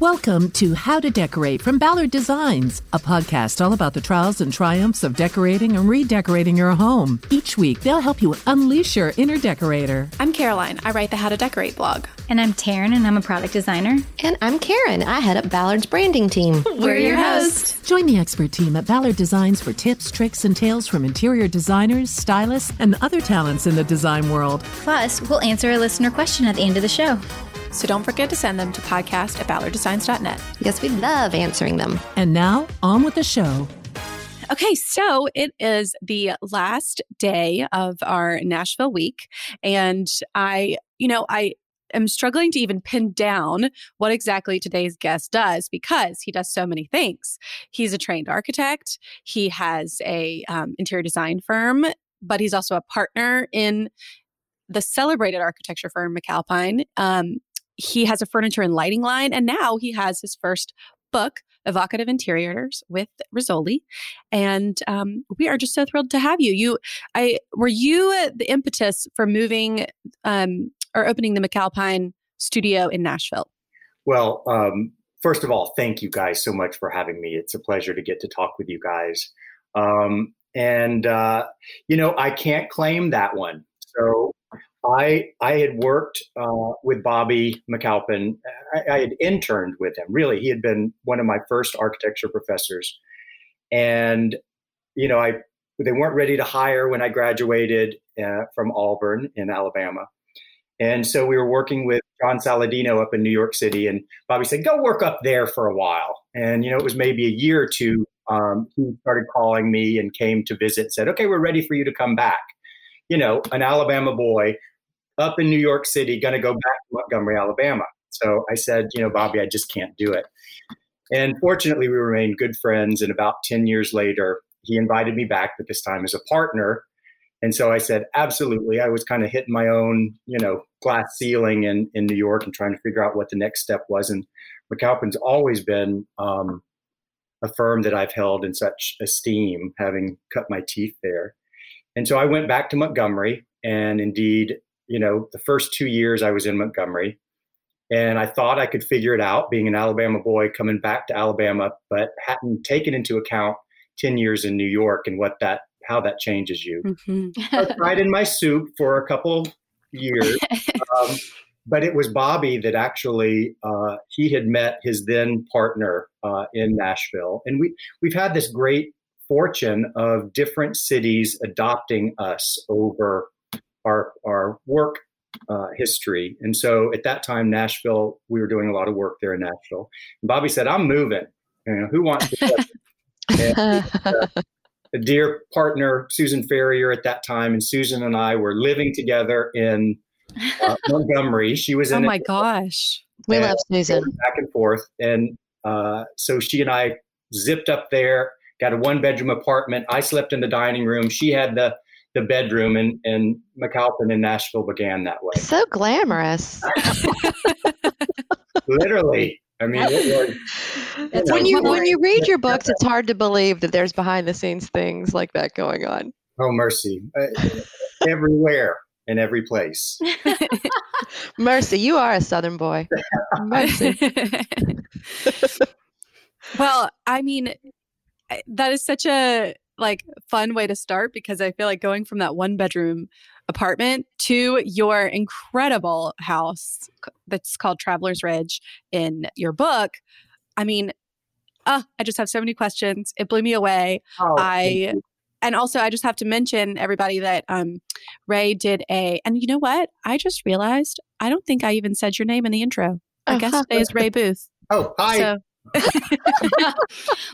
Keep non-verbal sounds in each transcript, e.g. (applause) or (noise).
Welcome to How to Decorate from Ballard Designs, a podcast all about the trials and triumphs of decorating and redecorating your home. Each week, they'll help you unleash your inner decorator. I'm Caroline. I write the How to Decorate blog. And I'm Taryn, and I'm a product designer. And I'm Karen. I head up Ballard's branding team. We're your hosts. Join the expert team at Ballard Designs for tips, tricks, and tales from interior designers, stylists, and other talents in the design world. Plus, we'll answer a listener question at the end of the show. So don't forget to send them to podcast at ballarddesigns.net. Yes, we love answering them. And now, on with the show. Okay, so it is the last day of our Nashville week. And I, you know, I am struggling to even pin down what exactly today's guest does because he does so many things. He's a trained architect. He has a um, interior design firm, but he's also a partner in the celebrated architecture firm McAlpine. Um, he has a furniture and lighting line, and now he has his first book, Evocative Interiors with Rizzoli. And um, we are just so thrilled to have you. You, I were you the impetus for moving um, or opening the McAlpine studio in Nashville? Well, um, first of all, thank you guys so much for having me. It's a pleasure to get to talk with you guys. Um, and uh, you know, I can't claim that one. So I I had worked uh, with Bobby McAlpine. I, I, had interned with him. Really, he had been one of my first architecture professors, and you know, I they weren't ready to hire when I graduated uh, from Auburn in Alabama, and so we were working with John Saladino up in New York City, and Bobby said, "Go work up there for a while." And you know, it was maybe a year or two. Um, he started calling me and came to visit. Said, "Okay, we're ready for you to come back." You know, an Alabama boy up in New York City, going to go back to Montgomery, Alabama. So I said, you know, Bobby, I just can't do it. And fortunately, we remained good friends. And about 10 years later, he invited me back, but this time as a partner. And so I said, absolutely. I was kind of hitting my own, you know, glass ceiling in, in New York and trying to figure out what the next step was. And McAlpine's always been um, a firm that I've held in such esteem, having cut my teeth there. And so I went back to Montgomery. And indeed, you know, the first two years I was in Montgomery, and I thought I could figure it out being an Alabama boy coming back to Alabama, but hadn't taken into account 10 years in New York and what that how that changes you. Mm-hmm. (laughs) I tried in my soup for a couple years. Um, but it was Bobby that actually uh, he had met his then partner uh, in Nashville, and we we've had this great fortune of different cities adopting us over our our work uh, history. And so at that time, Nashville, we were doing a lot of work there in Nashville. And Bobby said, "I'm moving. You know, who wants to?" (laughs) and, uh, a dear partner, Susan Ferrier, at that time, and Susan and I were living together in uh, (laughs) Montgomery. She was in. Oh my gosh, we love Susan. Back and forth, and uh, so she and I zipped up there. Got a one bedroom apartment. I slept in the dining room. She had the the bedroom, and, and McAlpine in Nashville began that way. So glamorous. (laughs) Literally. I mean, was, you when you when you read your books, it's hard to believe that there's behind the scenes things like that going on. Oh mercy! Uh, everywhere in every place. (laughs) mercy, you are a Southern boy. (laughs) mercy. well, I mean, that is such a like fun way to start because I feel like going from that one bedroom apartment to your incredible house that's called Traveler's Ridge in your book. I mean, uh, I just have so many questions. It blew me away. Oh, I and also I just have to mention everybody that um, Ray did a and you know what? I just realized I don't think I even said your name in the intro. Our guest today is Ray Booth. Oh, hi. So, (laughs)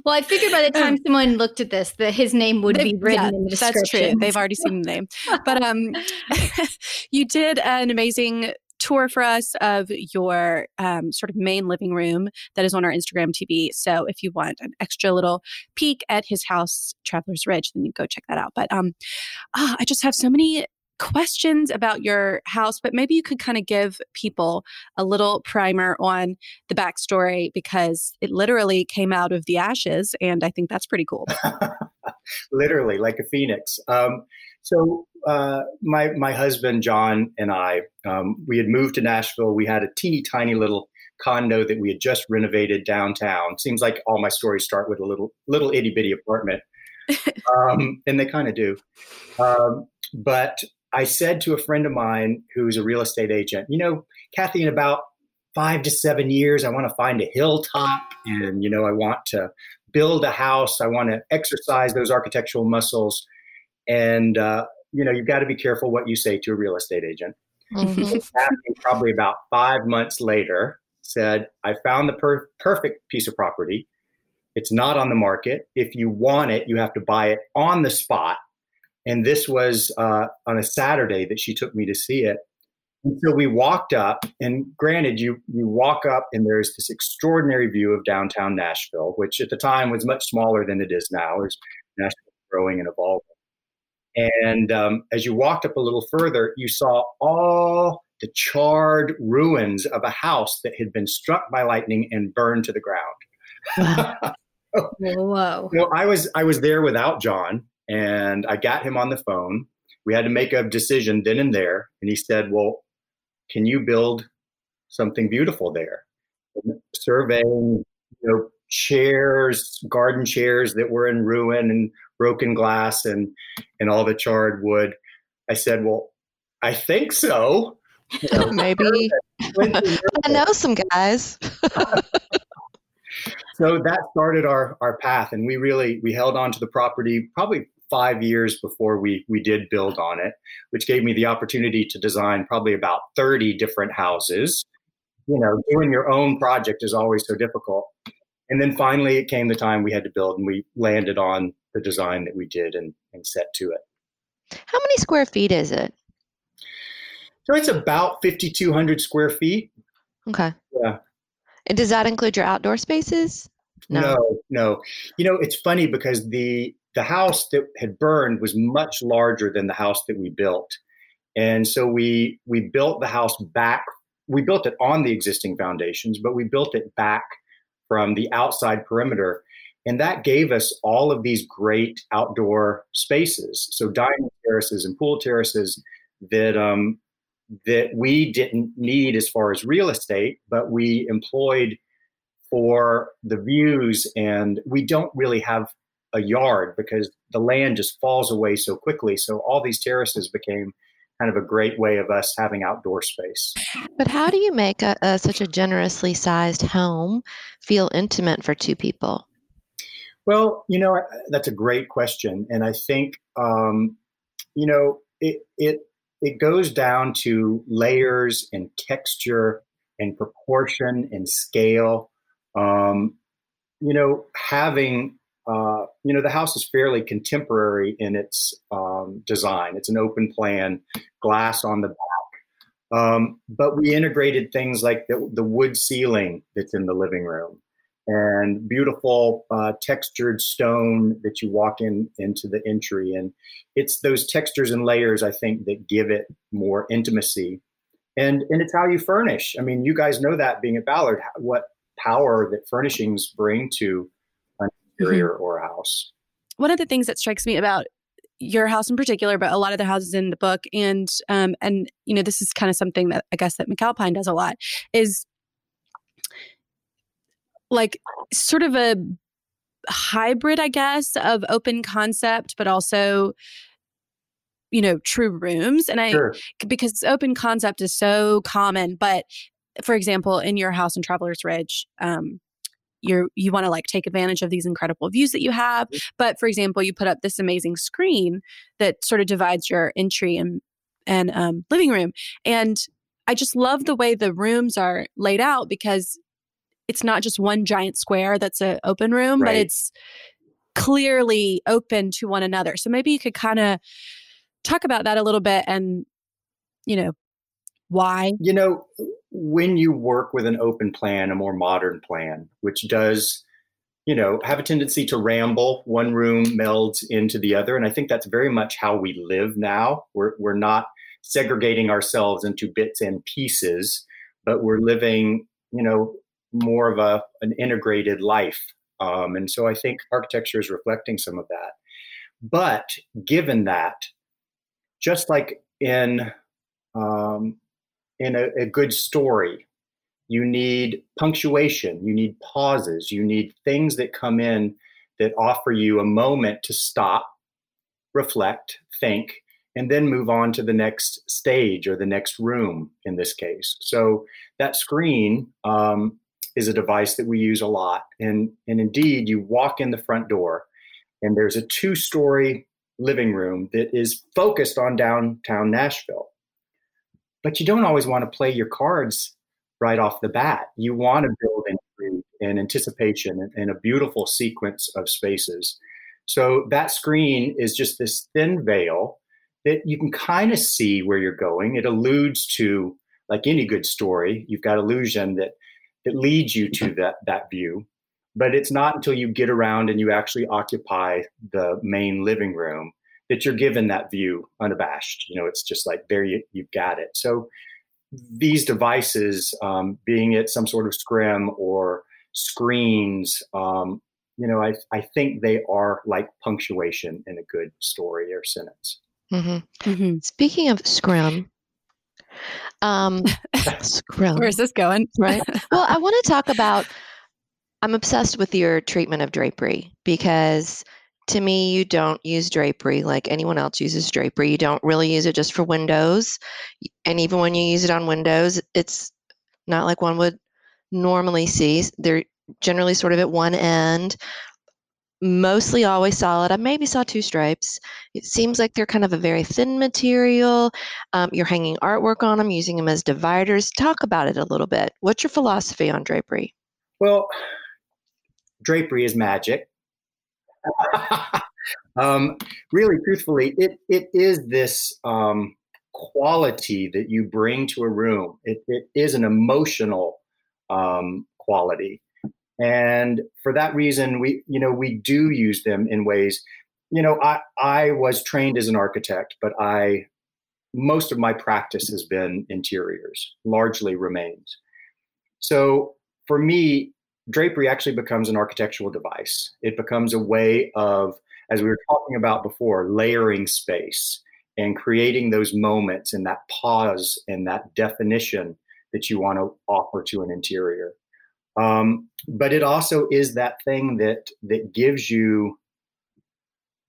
well, I figured by the time someone looked at this, that his name would they, be written yeah, in the description. That's true. They've already seen the name. But um, (laughs) you did an amazing tour for us of your um, sort of main living room that is on our Instagram TV. So if you want an extra little peek at his house, Traveler's Ridge, then you go check that out. But um, oh, I just have so many questions about your house, but maybe you could kind of give people a little primer on the backstory because it literally came out of the ashes. And I think that's pretty cool. (laughs) literally, like a phoenix. Um, so uh, my my husband John and I, um, we had moved to Nashville. We had a teeny tiny little condo that we had just renovated downtown. Seems like all my stories start with a little little itty bitty apartment, (laughs) um, and they kind of do. Um, but I said to a friend of mine who's a real estate agent, you know, Kathy, in about five to seven years, I want to find a hilltop, and you know, I want to build a house. I want to exercise those architectural muscles, and uh, you know, you've got to be careful what you say to a real estate agent. Mm-hmm. (laughs) probably about five months later, said, I found the per- perfect piece of property. It's not on the market. If you want it, you have to buy it on the spot. And this was uh, on a Saturday that she took me to see it. And so we walked up, and granted, you you walk up, and there's this extraordinary view of downtown Nashville, which at the time was much smaller than it is now. As Nashville growing and evolving. And um, as you walked up a little further, you saw all the charred ruins of a house that had been struck by lightning and burned to the ground. (laughs) Whoa! You know, I was I was there without John, and I got him on the phone. We had to make a decision then and there, and he said, "Well, can you build something beautiful there?" Surveying, you know, chairs, garden chairs that were in ruin and broken glass and and all the charred wood. I said, "Well, I think so." (laughs) You know, Maybe (laughs) (laughs) I know some guys. So that started our our path, and we really we held on to the property probably five years before we we did build on it, which gave me the opportunity to design probably about thirty different houses. You know, doing your own project is always so difficult. And then finally, it came the time we had to build, and we landed on the design that we did and, and set to it. How many square feet is it? So it's about 5,200 square feet. Okay. Yeah. And does that include your outdoor spaces? No. no, no. You know, it's funny because the the house that had burned was much larger than the house that we built, and so we we built the house back. We built it on the existing foundations, but we built it back from the outside perimeter. And that gave us all of these great outdoor spaces. So dining terraces and pool terraces that um, that we didn't need as far as real estate, but we employed for the views. And we don't really have a yard because the land just falls away so quickly. So all these terraces became kind of a great way of us having outdoor space. But how do you make a, a, such a generously sized home feel intimate for two people? Well, you know, that's a great question, and I think um, you know it it it goes down to layers and texture and proportion and scale. Um, you know, having uh, you know, the house is fairly contemporary in its um, design. It's an open plan, glass on the back. Um, but we integrated things like the, the, wood ceiling that's in the living room and beautiful uh, textured stone that you walk in into the entry. And it's those textures and layers, I think, that give it more intimacy. And, and it's how you furnish. I mean, you guys know that being at Ballard, what power that furnishings bring to an interior mm-hmm. or house. One of the things that strikes me about your house in particular, but a lot of the houses in the book, and um, and you know, this is kind of something that I guess that McAlpine does a lot, is like sort of a hybrid, I guess, of open concept, but also you know true rooms and i sure. because open concept is so common but for example in your house in travelers ridge um, you're you want to like take advantage of these incredible views that you have mm-hmm. but for example you put up this amazing screen that sort of divides your entry and and um, living room and i just love the way the rooms are laid out because it's not just one giant square that's an open room right. but it's clearly open to one another so maybe you could kind of talk about that a little bit and you know why you know when you work with an open plan, a more modern plan, which does, you know, have a tendency to ramble, one room melds into the other. And I think that's very much how we live now. We're, we're not segregating ourselves into bits and pieces, but we're living, you know, more of a, an integrated life. Um, and so I think architecture is reflecting some of that. But given that, just like in um, in a, a good story, you need punctuation, you need pauses, you need things that come in that offer you a moment to stop, reflect, think, and then move on to the next stage or the next room in this case. So that screen um, is a device that we use a lot. And, and indeed, you walk in the front door and there's a two story living room that is focused on downtown Nashville. But you don't always want to play your cards right off the bat. You want to build in, in anticipation and, and a beautiful sequence of spaces. So that screen is just this thin veil that you can kind of see where you're going. It alludes to, like any good story, you've got illusion that that leads you to that that view. But it's not until you get around and you actually occupy the main living room that you're given that view unabashed. You know, it's just like there you, you've got it. So these devices, um, being it some sort of scrim or screens, um, you know, I, I think they are like punctuation in a good story or sentence. Mm-hmm. Mm-hmm. Speaking of scrim, um. (laughs) Where's this going? right. (laughs) Well, I want to talk about. I'm obsessed with your treatment of drapery because to me, you don't use drapery like anyone else uses drapery. You don't really use it just for windows. And even when you use it on windows, it's not like one would normally see. They're generally sort of at one end, mostly always solid. I maybe saw two stripes. It seems like they're kind of a very thin material. Um, you're hanging artwork on them, using them as dividers. Talk about it a little bit. What's your philosophy on drapery? Well, drapery is magic (laughs) um, really, truthfully, it it is this um, quality that you bring to a room. It, it is an emotional um, quality, and for that reason, we you know we do use them in ways. You know, I I was trained as an architect, but I most of my practice has been interiors, largely remains. So for me, drapery actually becomes an architectural device. It becomes a way of, as we were talking about before, layering space and creating those moments and that pause and that definition that you want to offer to an interior. Um, but it also is that thing that that gives you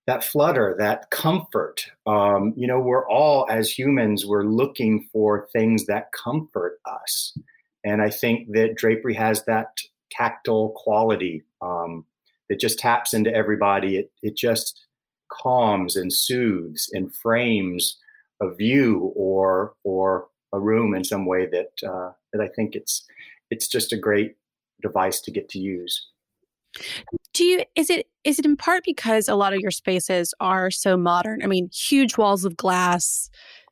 that flutter, that comfort. Um, you know, we're all as humans, we're looking for things that comfort us. And I think that drapery has that tactile quality um, that just taps into everybody. It, it just calms and soothes and frames a view or or a room in some way that uh, that I think it's it's just a great device to get to use. Do you is it is it in part because a lot of your spaces are so modern? I mean, huge walls of glass,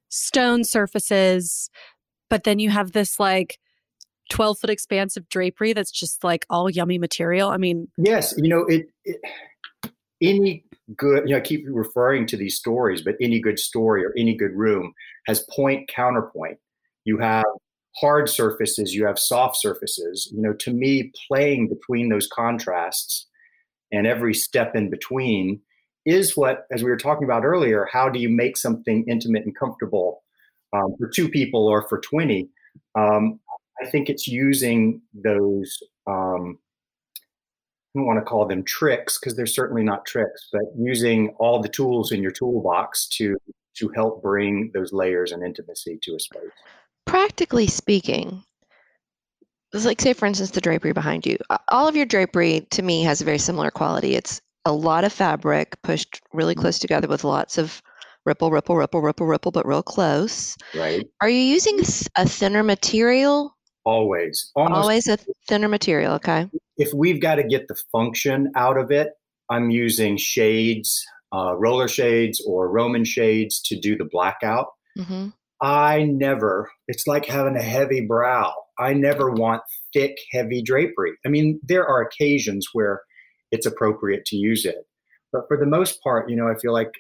stone surfaces, but then you have this like 12 foot expanse of drapery that's just like all yummy material. I mean, yes, you know, it, it any good, you know, I keep referring to these stories, but any good story or any good room has point counterpoint. You have hard surfaces, you have soft surfaces. You know, to me, playing between those contrasts and every step in between is what, as we were talking about earlier, how do you make something intimate and comfortable um, for two people or for 20? Um, I think it's using those. Um, I don't want to call them tricks because they're certainly not tricks, but using all the tools in your toolbox to to help bring those layers and intimacy to a space. Practically speaking, like say for instance the drapery behind you. All of your drapery to me has a very similar quality. It's a lot of fabric pushed really close together with lots of ripple, ripple, ripple, ripple, ripple, but real close. Right. Are you using a thinner material Always. Almost, Always a thinner material, okay. If we've got to get the function out of it, I'm using shades, uh, roller shades or Roman shades to do the blackout. Mm-hmm. I never, it's like having a heavy brow. I never want thick, heavy drapery. I mean, there are occasions where it's appropriate to use it. But for the most part, you know, I feel like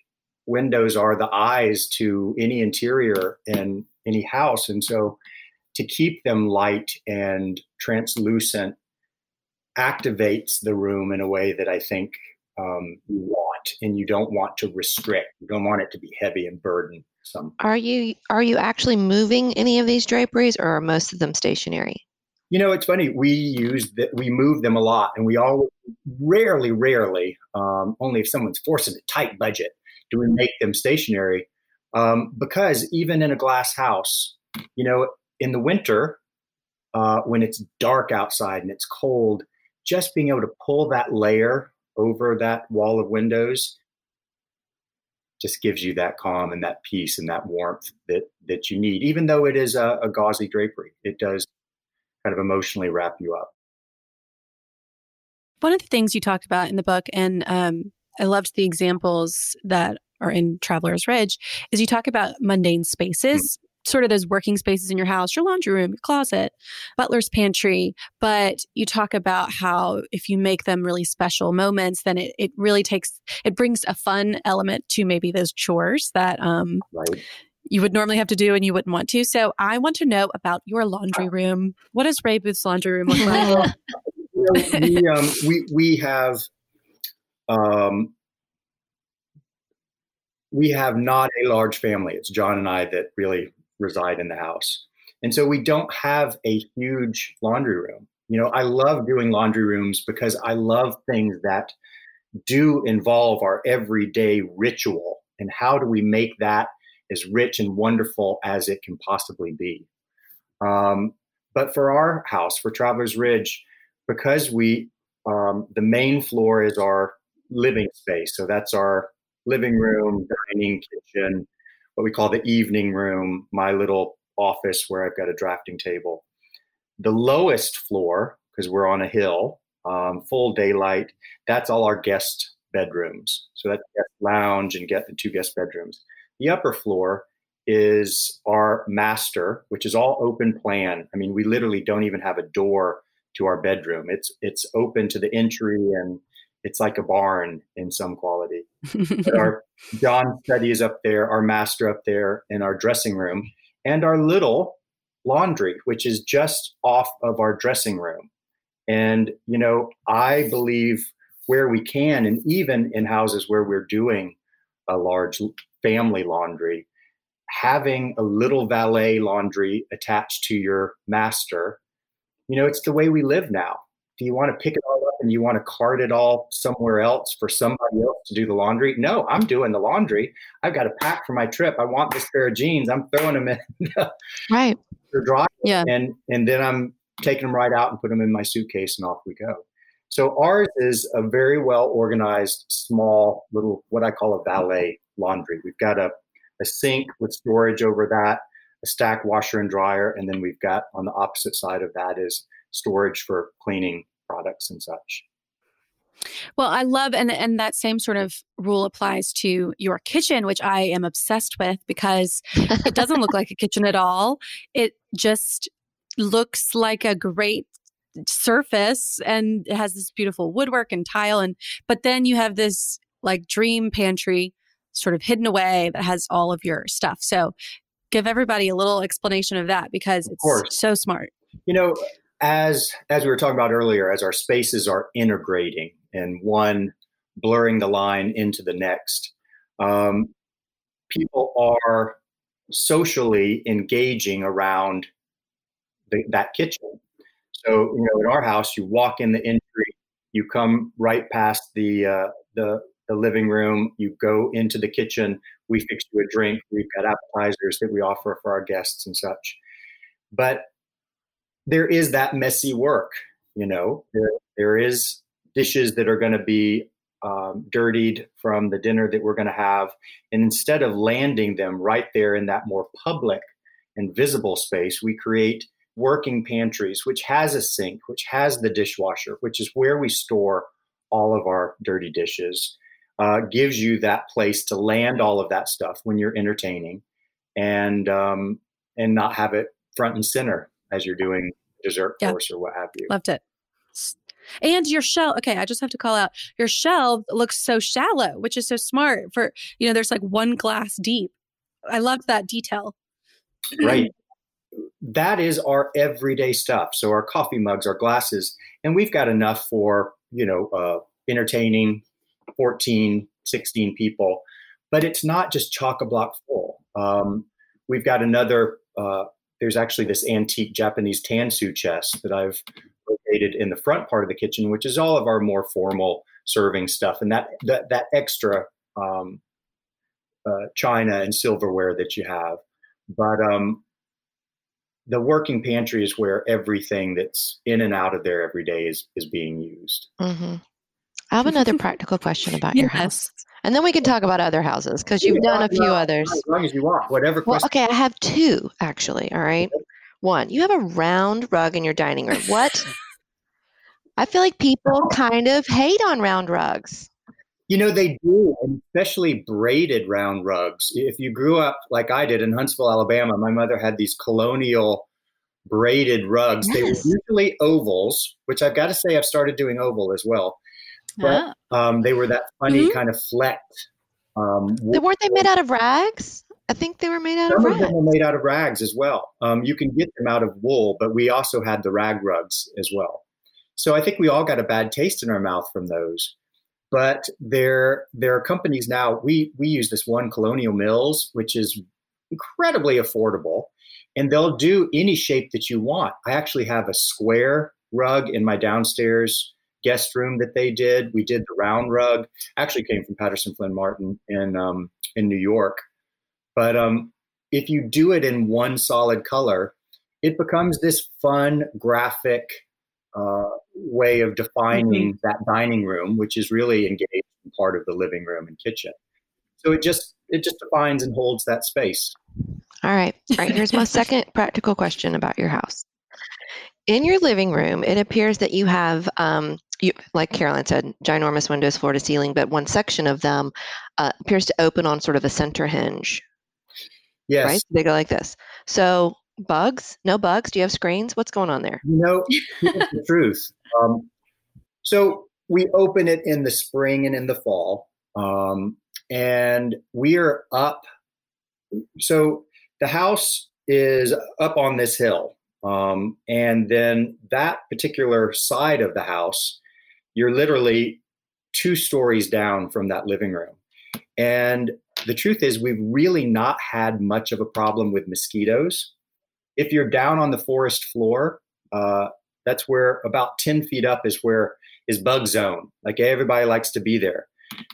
windows are the eyes to any interior in any house. And so to keep them light and translucent activates the room in a way that I think um, you want, and you don't want to restrict. You don't want it to be heavy and burden. Some are you are you actually moving any of these draperies, or are most of them stationary? You know, it's funny. We use that. We move them a lot, and we all rarely, rarely, um, only if someone's forcing a tight budget, do we make them stationary. Um, because even in a glass house, you know, in the winter, uh, when it's dark outside and it's cold, just being able to pull that layer over that wall of windows just gives you that calm and that peace and that warmth that that you need. Even though it is a, a gauzy drapery, it does kind of emotionally wrap you up. One of the things you talked about in the book, and um, I loved the examples that are in Traveler's Ridge, is you talk about mundane spaces sort of those working spaces in your house, your laundry room, your closet, butler's pantry. But you talk about how if you make them really special moments, then it, it really takes, it brings a fun element to maybe those chores that, um, right. You would normally have to do and you wouldn't want to. So I want to know about your laundry room. What does Ray Booth's laundry room look (laughs) like? we, um, we, we have um, we have not a large family. It's John and I that really reside in the house. And so we don't have a huge laundry room. You know, I love doing laundry rooms because I love things that do involve our everyday ritual. And how do we make that as rich and wonderful as it can possibly be? Um, but for our house, for Travelers Ridge, because we, um, the main floor is our living space. So that's our living room, dining, kitchen, what we call the evening room, my little office where I've got a drafting table. The lowest floor, because we're on a hill, um, full daylight, that's all our guest bedrooms. So that's guest lounge and get the two guest bedrooms. The upper floor is our master, which is all open plan. I mean, we literally don't even have a door to our bedroom. It's it's open to the entry and it's like a barn in some quality. (laughs) our John study is up there, our master up there, in our dressing room, and our little laundry, which is just off of our dressing room. And you know, I believe where we can, and even in houses where we're doing a large family laundry, having a little valet laundry attached to your master, you know, it's the way we live now do you want to pick it all up and you want to cart it all somewhere else for somebody else to do the laundry? No, I'm doing the laundry. I've got a pack for my trip. I want this pair of jeans. I'm throwing them in (laughs) the, right. the dryer. Yeah. And and then I'm taking them right out and put them in my suitcase and off we go. So ours is a very well organized, small little what I call a valet laundry. We've got a, a sink with storage over that, a stack washer and dryer, and then we've got on the opposite side of that is storage for cleaning products and such. Well, I love and and that same sort of rule applies to your kitchen, which I am obsessed with because it doesn't look like a (laughs) kitchen at all. It just looks like a great surface and it has this beautiful woodwork and tile and but then you have this like dream pantry sort of hidden away that has all of your stuff. So give everybody a little explanation of that because it's so smart. You know, as as we were talking about earlier, as our spaces are integrating and one blurring the line into the next, um, people are socially engaging around the, that kitchen. So you know, in our house, you walk in the entry, you come right past the uh, the the living room, you go into the kitchen. We fix you a drink. We've got appetizers that we offer for our guests and such. But there is that messy work. You know, there, there is dishes that are going to be um, dirtied from the dinner that we're going to have. And instead of landing them right there in that more public and visible space, we create working pantries, which has a sink, which has the dishwasher, which is where we store all of our dirty dishes. Uh, gives you that place to land all of that stuff when you're entertaining, and um, and not have it front and center as you're doing dessert yeah. course or what have you. Loved it. And your shell, okay, I just have to call out your shelf looks so shallow, which is so smart for, you know, there's like one glass deep. I loved that detail. right. That is our everyday stuff. So our coffee mugs, our glasses, and we've got enough for, you know, uh, entertaining 14, 16 people. But it's not just chock a block full. Um, we've got another uh, there's actually this antique Japanese tansu chest that I've located in the front part of the kitchen, which is all of our more formal serving stuff, and that that that extra um, uh, china and silverware that you have. But um, the working pantry is where everything that's in and out of there every day is is being used. Mm-hmm. I have another practical question about yes. your house, and then we can talk about other houses because you've done a few others. As long as you want, whatever. Well, okay, I have two actually. All right, one, you have a round rug in your dining room. What? (laughs) I feel like people oh. kind of hate on round rugs. You know, they do, especially braided round rugs. If you grew up like I did in Huntsville, Alabama, my mother had these colonial braided rugs. Yes. They were usually ovals, which I've got to say I've started doing oval as well. But um, they were that funny mm-hmm. kind of flecked. Um, weren't they made out of rags? I think they were made out Some of rags. Some of them were made out of rags as well. Um, you can get them out of wool, but we also had the rag rugs as well. So I think we all got a bad taste in our mouth from those. But there, there are companies now. We we use this one Colonial Mills, which is incredibly affordable, and they'll do any shape that you want. I actually have a square rug in my downstairs guest room that they did. We did the round rug. Actually, came from Patterson Flynn Martin in um, in New York. But um, if you do it in one solid color, it becomes this fun graphic uh, way of defining mm-hmm. that dining room, which is really engaged in part of the living room and kitchen. So it just it just defines and holds that space. All right. All right. Here's my second practical question about your house. In your living room, it appears that you have, um, you, like Carolyn said, ginormous windows floor to ceiling, but one section of them uh, appears to open on sort of a center hinge. Yes. Right? They go like this. So bugs? No bugs? Do you have screens? What's going on there? No, the (laughs) truth. Um, so we open it in the spring and in the fall, um, and we are up. So the house is up on this hill, um, and then that particular side of the house, you're literally two stories down from that living room. And the truth is, we've really not had much of a problem with mosquitoes if you're down on the forest floor, uh, that's where about 10 feet up is where is bug zone. Like everybody likes to be there.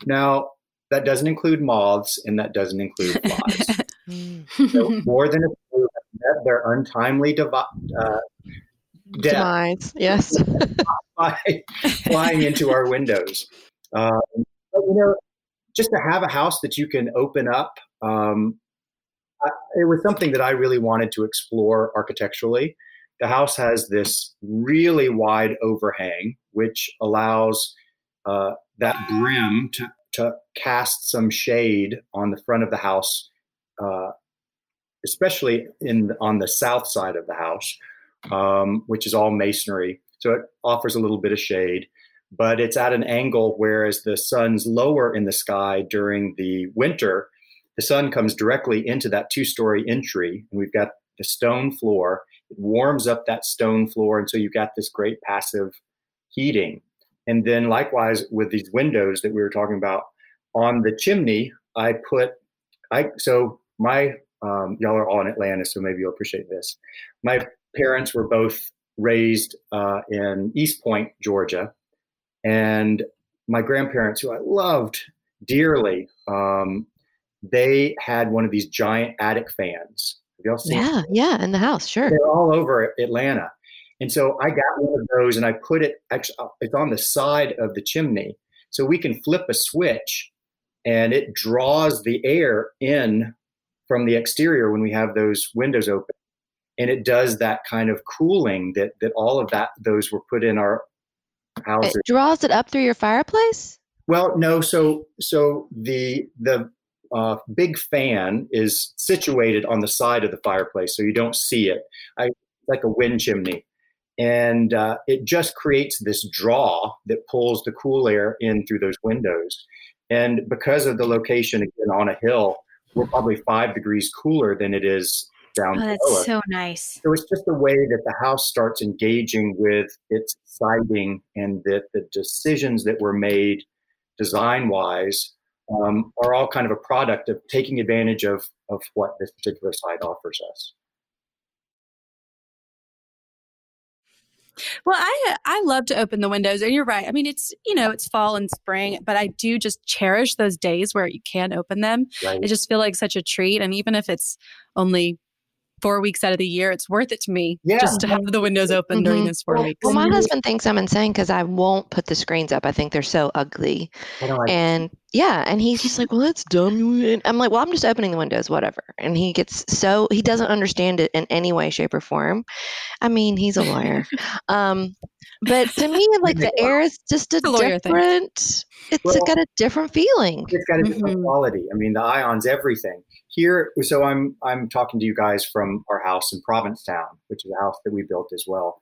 Now, that doesn't include moths and that doesn't include (laughs) flies. so more than a few have their untimely devi- uh, death. Demise, yes. (laughs) (laughs) flying into our windows. Um, but, you know, just to have a house that you can open up um, it was something that I really wanted to explore architecturally. The house has this really wide overhang, which allows uh, that brim to, to cast some shade on the front of the house, uh, especially in on the south side of the house, um, which is all masonry. So it offers a little bit of shade, but it's at an angle whereas the sun's lower in the sky during the winter the sun comes directly into that two story entry, and we've got the stone floor. It warms up that stone floor, and so you've got this great passive heating. And then, likewise, with these windows that we were talking about on the chimney, I put, I so my um, y'all are all in Atlanta, so maybe you'll appreciate this. My parents were both raised uh, in East Point, Georgia, and my grandparents, who I loved dearly, um, they had one of these giant attic fans. Have y'all seen? Yeah, yeah, in the house, sure. They're all over Atlanta, and so I got one of those, and I put it. Actually, uh, it's on the side of the chimney, so we can flip a switch, and it draws the air in from the exterior when we have those windows open, and it does that kind of cooling that that all of that those were put in our houses. It draws it up through your fireplace. Well, no. So so the the uh, big fan is situated on the side of the fireplace, so you don't see it. I, like a wind chimney, and uh, it just creates this draw that pulls the cool air in through those windows. And because of the location again on a hill, we're probably five degrees cooler than it is down oh, that's below. so nice. So it's just the way that the house starts engaging with its siding and that the decisions that were made design wise um, are all kind of a product of taking advantage of, of what this particular site offers us. Well, I I love to open the windows, and you're right. I mean, it's you know it's fall and spring, but I do just cherish those days where you can open them. Right. I just feel like such a treat, and even if it's only four weeks out of the year, it's worth it to me Yeah. just to have the windows open during Mhm. those four Well, weeks. Well, my husband thinks I'm insane because I won't put the screens up. I think they're so ugly. Like- And yeah, and he's just like, well, that's dumb. And I'm like, well, I'm just opening the windows, whatever. And he gets so, he doesn't understand it in any way, shape, or form. I mean, he's a lawyer. (laughs) um, but to me, (laughs) like the air is just a a lawyer thing. different, it's Well- got a different feeling. it's got a different Mhm. quality. I mean, the ions, everything. Here, so I'm I'm talking to you guys from our house in Provincetown, which is a house that we built as well.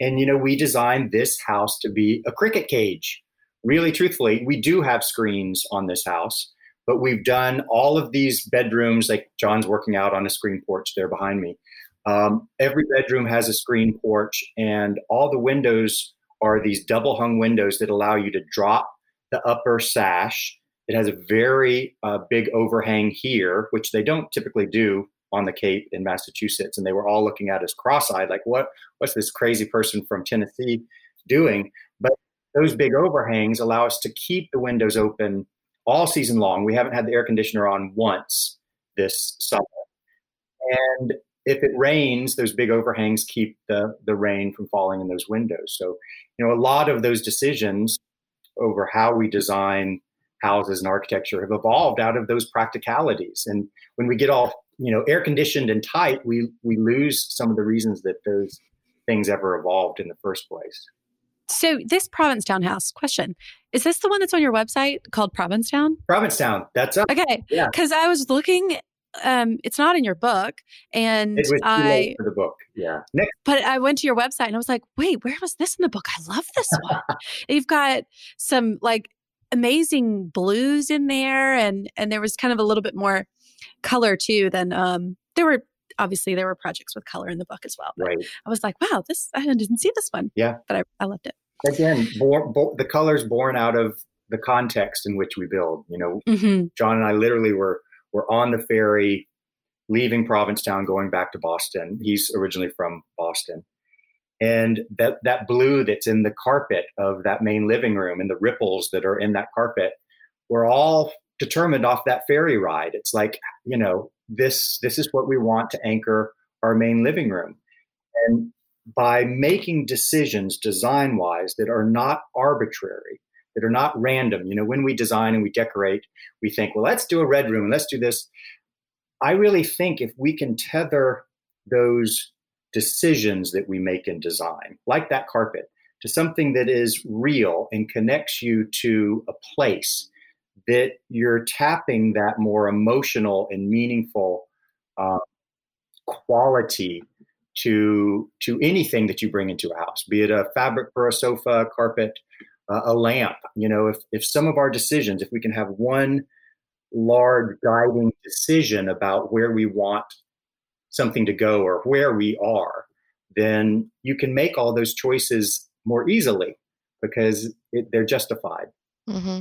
And you know, we designed this house to be a cricket cage. Really, truthfully, we do have screens on this house, but we've done all of these bedrooms. Like John's working out on a screen porch there behind me. Um, every bedroom has a screen porch, and all the windows are these double hung windows that allow you to drop the upper sash. It has a very uh, big overhang here, which they don't typically do on the Cape in Massachusetts. And they were all looking at us cross-eyed, like, "What? What's this crazy person from Tennessee doing?" But those big overhangs allow us to keep the windows open all season long. We haven't had the air conditioner on once this summer, and if it rains, those big overhangs keep the the rain from falling in those windows. So, you know, a lot of those decisions over how we design houses and architecture have evolved out of those practicalities. And when we get all you know air conditioned and tight, we we lose some of the reasons that those things ever evolved in the first place. So this Provincetown house question is this the one that's on your website called Provincetown? Provincetown, that's up. Okay, Yeah. because I was looking. Um, it's not in your book, and It was too I for the book. Yeah. Next, but I went to your website and I was like, wait, where was this in the book? I love this one. (laughs) You've got some like amazing blues in there and and there was kind of a little bit more color too than um there were obviously there were projects with color in the book as well. Right. I was like, wow, this I didn't see this one. Yeah. But I, I loved it. Again, bor- bo- the colors born out of the context in which we build. You know, hmm John and I literally were were on the ferry, leaving Provincetown, going back to Boston. He's originally from Boston, and that that blue that's in the carpet of that main living room and the ripples that are in that carpet were all determined off that ferry ride. It's like you know this this is what we want to anchor our main living room, and by making decisions design wise that are not arbitrary that are not random. You know, when we design and we decorate, we think, well, let's do a red room, let's do this. I really think if we can tether those decisions that we make in design, like that carpet, to something that is real and connects you to a place, that you're tapping that more emotional and meaningful uh, quality to to anything that you bring into a house, be it a fabric for a sofa, a carpet, uh, a lamp. You know, if if some of our decisions, if we can have one large guiding decision about where we want something to go or where we are, then you can make all those choices more easily because it, they're justified. hmm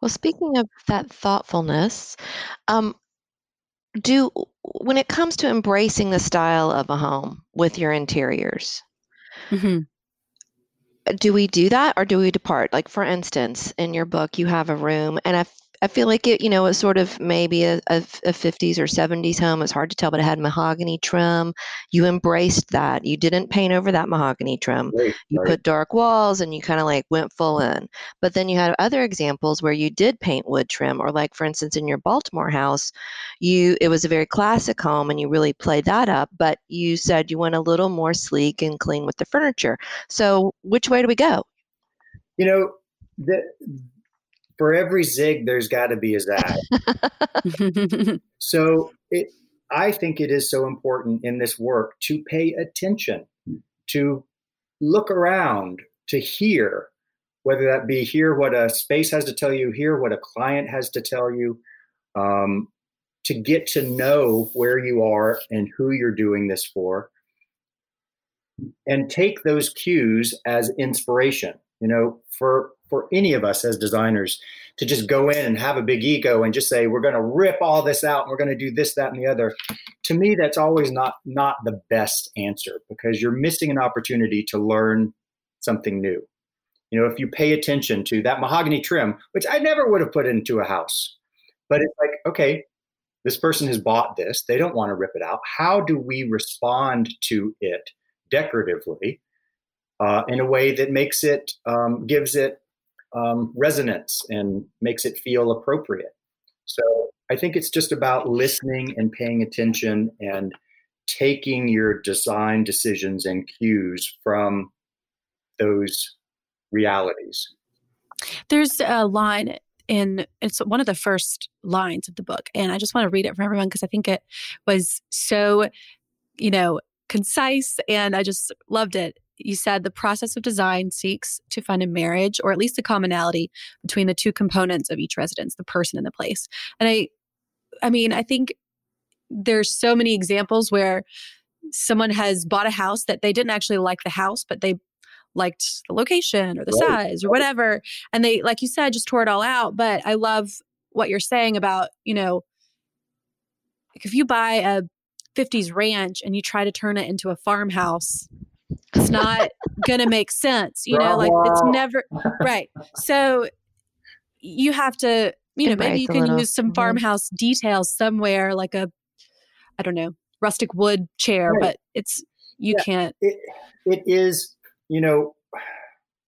Well, speaking of that thoughtfulness, um, do when it comes to embracing the style of a home with your interiors, hmm do we do that or do we depart? Like, for instance, in your book, you have a room, and I, f- I feel like it, you know, it's sort of maybe a a 50s or 70s home. It's hard to tell, but it had mahogany trim. You embraced that. You didn't paint over that mahogany trim. Right, You right. put dark walls and you kind of like went full in. But then you had other examples where you did paint wood trim, or like, for instance, in your Baltimore house, you it was a very classic home and you really played that up, but you said you went a little more sleek and clean with the furniture. So, which way do we go? You know, the, for every zig, there's got to be a zag. (laughs) So it, I think it is so important in this work to pay attention, to look around, to hear, whether that be hear what a space has to tell you, hear what a client has to tell you, um, to get to know where you are and who you're doing this for, and take those cues as inspiration. You know, for for any of us as designers to just go in and have a big ego and just say we're going to rip all this out and we're going to do this that and the other to me that's always not not the best answer because you're missing an opportunity to learn something new. You know, if you pay attention to that mahogany trim, which I never would have put into a house, but it's like, okay, this person has bought this. They don't want to rip it out. How do we respond to it decoratively uh, in a way that makes it, um, gives it um, resonance and makes it feel appropriate? So I think it's just about listening and paying attention and taking your design decisions and cues from those realities. There's a line in it's one of the first lines of the book and I just want to read it for everyone because I think it was so you know concise and I just loved it. You said the process of design seeks to find a marriage or at least a commonality between the two components of each residence, the person and the place. And I I mean, I think there's so many examples where someone has bought a house that they didn't actually like the house, but they liked the location or the right. size or whatever. And they, like you said, just tore it all out. But I love what you're saying about, you know, if you buy a 50s ranch and you try to turn it into a farmhouse, it's not going to make sense. You know, like it's never right. So you have to, you know, maybe you can use some mm-hmm. farmhouse details somewhere, like a I don't know, rustic wood chair, right. but it's you yeah, can't. It, it is, you know,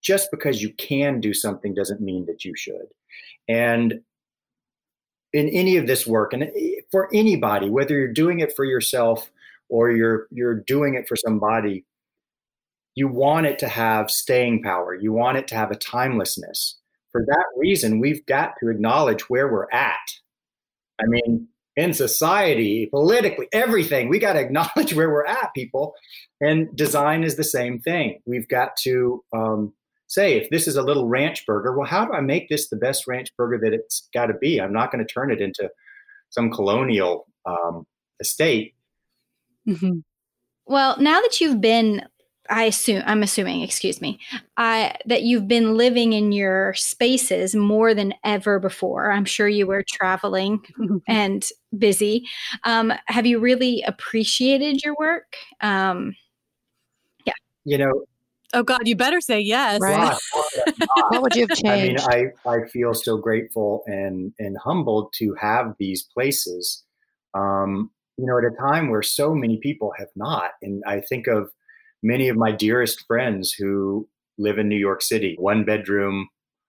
just because you can do something doesn't mean that you should. And in any of this work, and for anybody, whether you're doing it for yourself or you're you're doing it for somebody, you want it to have staying power. You want it to have a timelessness. For that reason, we've got to acknowledge where we're at. I mean, in society, politically, everything. We got to acknowledge (laughs) where we're at, people. And design is the same thing. We've got to um, say, if this is a little ranch burger, well, how do I make this the best ranch burger that it's got to be? I'm not going to turn it into some colonial um, estate. Mm-hmm. Well, now that you've been I assume I'm assuming, excuse me, I, that you've been living in your spaces more than ever before. I'm sure you were traveling (laughs) and busy. Um, have you really appreciated your work? Um, yeah. You know. Oh God, you better say yes. Right. what (laughs) would you have changed? I mean, I, I feel so grateful and and humbled to have these places. Um, you know, at a time where so many people have not, and I think of many of my dearest friends who live in New York City, one bedroom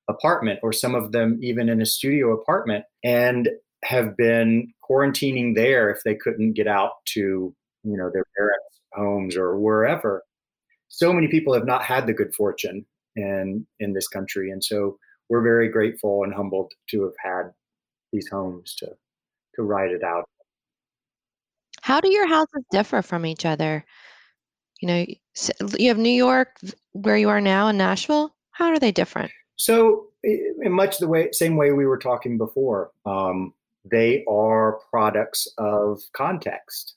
apartment, or some of them even in a studio apartment, and have been quarantining there if they couldn't get out to, you know, their parents' homes or wherever. So many people have not had the good fortune in in this country. And so we're very grateful and humbled to have had these homes to to ride it out. How do your houses differ from each other? You know, you have New York where you are now in Nashville. How are they different? So, in much the way same way we were talking before, um, they are products of context.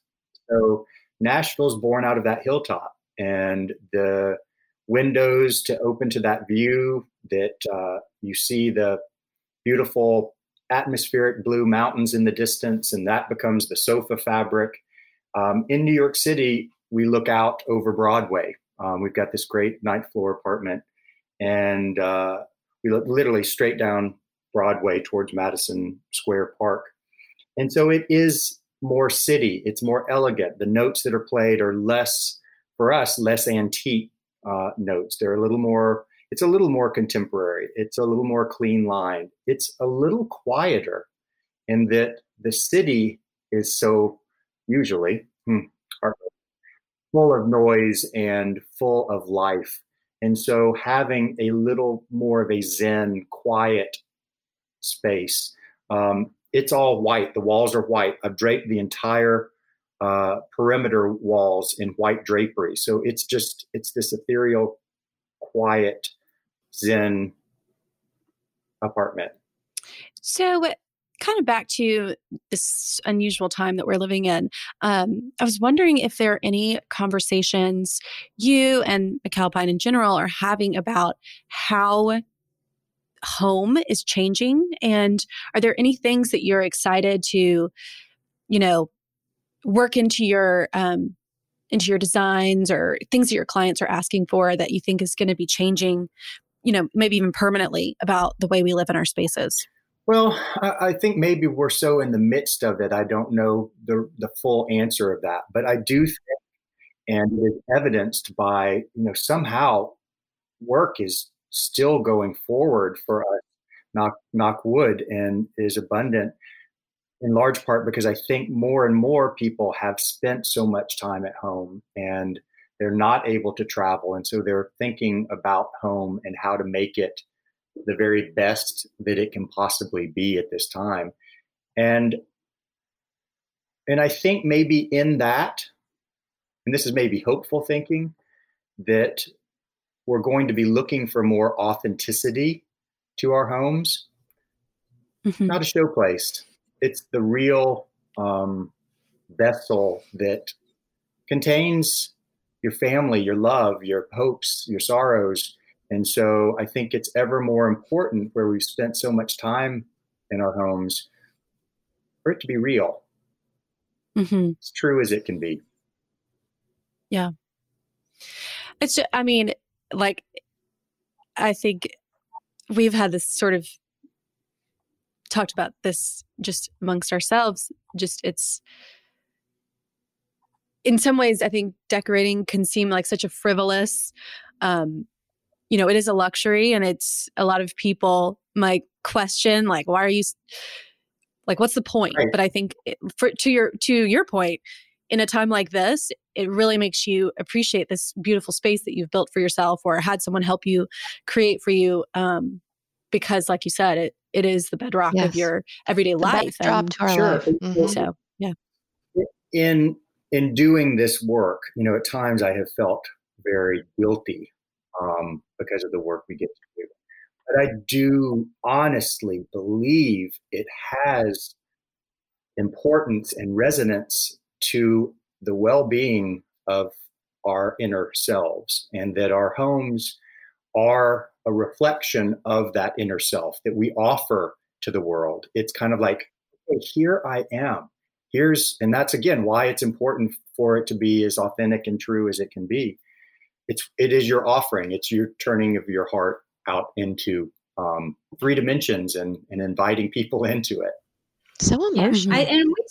So, Nashville's born out of that hilltop, and the windows to open to that view that uh, you see the beautiful atmospheric blue mountains in the distance, and that becomes the sofa fabric. Um, in New York City, we look out over Broadway. Um, we've got this great ninth floor apartment, and uh, we look literally straight down Broadway towards Madison Square Park. And so it is more city, it's more elegant. The notes that are played are less, for us, less antique uh, notes. They're a little more, it's a little more contemporary. It's a little more clean lined. It's a little quieter in that the city is so usually, hmm, full of noise and full of life. And so having a little more of a Zen, quiet space. Um, it's all white. The walls are white. I've draped the entire uh, perimeter walls in white drapery. So it's just, it's this ethereal, quiet, Zen apartment. So kind of back to this unusual time that we're living in, um, I was wondering if there are any conversations you and McAlpine in general are having about how home is changing. And are there any things that you're excited to, you know, work into your um, into your designs or things that your clients are asking for that you think is going to be changing, you know, maybe even permanently about the way we live in our spaces? Well, I, I think maybe we're so in the midst of it. I don't know the the full answer of that, but I do think, and it is evidenced by you know somehow work is still going forward for us. Knock knock wood, and is abundant in large part because I think more and more people have spent so much time at home and they're not able to travel. And so they're thinking about home and how to make it the very best that it can possibly be at this time. And and I think maybe in that, and this is maybe hopeful thinking, that we're going to be looking for more authenticity to our homes, mm-hmm. not a show place it's the real um, vessel that contains your family, your love, your hopes, your sorrows. And so I think it's ever more important where we've spent so much time in our homes for it to be real. Mm-hmm. As true as it can be. Yeah. It's, just, I mean, like, I think we've had this sort of talked about this just amongst ourselves. Just it's in some ways, I think decorating can seem like such a frivolous, um, you know, it is a luxury, and it's a lot of people might question like, why are you, like, what's the point? Right. But I think it, for to your to your point, in a time like this, it really makes you appreciate this beautiful space that you've built for yourself or had someone help you create for you. Um, because, like you said, it it is the bedrock yes. of your everyday the life. Drop to our sure. life. Mm-hmm. So yeah. In in doing this work, you know, at times I have felt very guilty um, because of the work we get to do. But I do honestly believe it has importance and resonance to the well-being of our inner selves and that our homes are a reflection of that inner self that we offer to the world. It's kind of like, hey, here I am. Here's, and that's again why it's important for it to be as authentic and true as it can be. It's, it is your offering. It's your turning of your heart out into um, three dimensions and, and inviting people (laughs) into it. So emotional. Yeah. I, and we,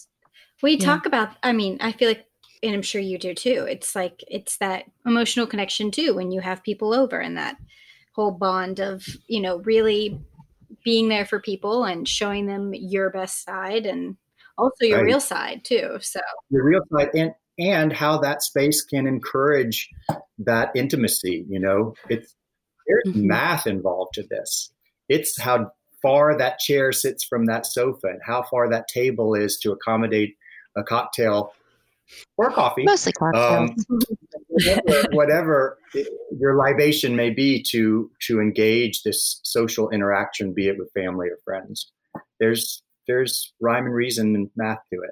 we yeah. talk about, I mean, I feel like and I'm sure you do too. It's like it's that emotional connection too when you have people over and that whole bond of you know really being there for people and showing them your best side and also your right. real side too so your real side and and how that space can encourage that intimacy you know it's there's mm-hmm. math involved to this it's how far that chair sits from that sofa and how far that table is to accommodate a cocktail or coffee mostly coffee um, whatever, (laughs) whatever your libation may be to to engage this social interaction, be it with family or friends. There's there's rhyme and reason and math to it.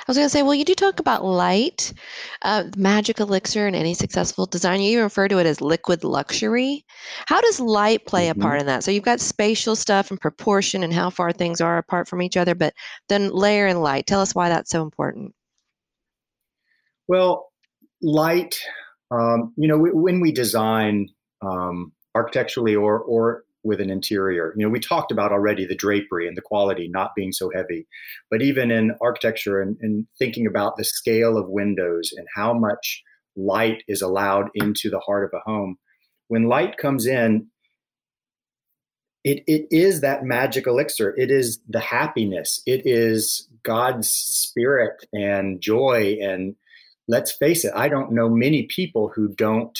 I was going to say, well, you do talk about light, uh, magic elixir, and any successful design. You refer to it as liquid luxury. How does light play mm-hmm. a part in that? So you've got spatial stuff and proportion and how far things are apart from each other, but then layer and light. Tell us why that's so important. Well, light um, you know, when we design um, architecturally or or with an interior, you know, we talked about already the drapery and the quality not being so heavy, but even in architecture and, and thinking about the scale of windows and how much light is allowed into the heart of a home, when light comes in, it, it is that magic elixir. It is the happiness. It is God's spirit and joy and let's face it, I don't know many people who don't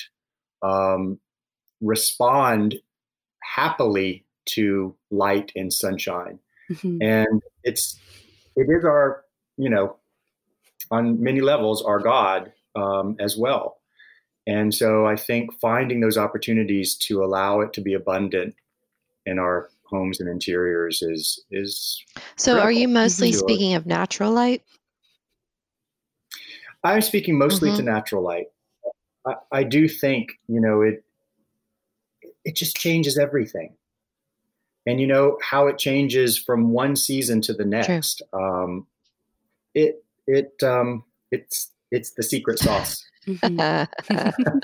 um, respond happily to light and sunshine. Mm-hmm. And it's it is our you know on many levels our God um, as well. And so I think finding those opportunities to allow it to be abundant in our homes and interiors is is. So, are you mostly speaking of natural light? I'm speaking mostly mm-hmm. to natural light. I, I, do think, you know, it it just changes everything. And you know how it changes from one season to the next. Um, it it um, it's it's the secret sauce Mm-hmm.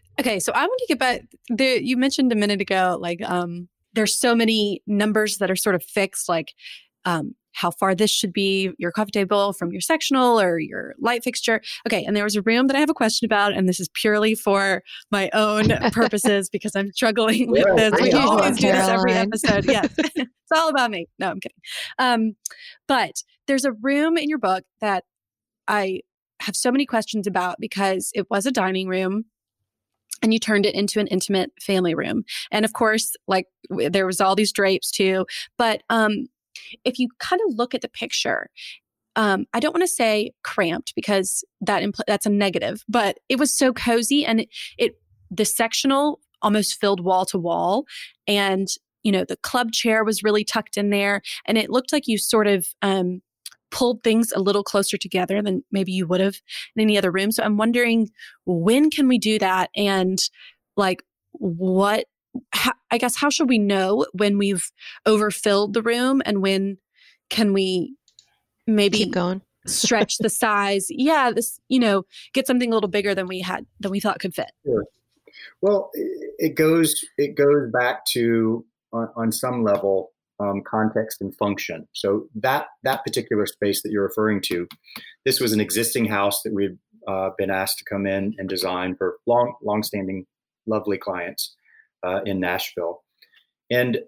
(laughs) okay, so I want to get back. The, you mentioned a minute ago, like um, there's so many numbers that are sort of fixed, like um, how far this should be your coffee table from your sectional or your light fixture. Okay. And there was a room that I have a question about, and this is purely for my own (laughs) purposes because I'm struggling with this. We always do this every episode. Yes. (laughs) it's all about me. No, I'm kidding. Um, but there's a room in your book that I have so many questions about because it was a dining room and you turned it into an intimate family room. And of course, like there was all these drapes too, but um if you kind of look at the picture, um, I don't want to say cramped because that impl- that's a negative, but it was so cozy and it, it the sectional almost filled wall to wall, and you know the club chair was really tucked in there, and it looked like you sort of um, pulled things a little closer together than maybe you would have in any other room. So I'm wondering when can we do that, and like what how, I guess how should we know when we've overfilled the room and when can we maybe keep going. stretch the (laughs) size? Yeah this you know get something a little bigger than we had than we thought could fit. Sure. well it goes it goes back to on, on some level um, context and function. So that that particular space that you're referring to this was an existing house that we've uh, been asked to come in and design for long long standing lovely clients uh, in Nashville. And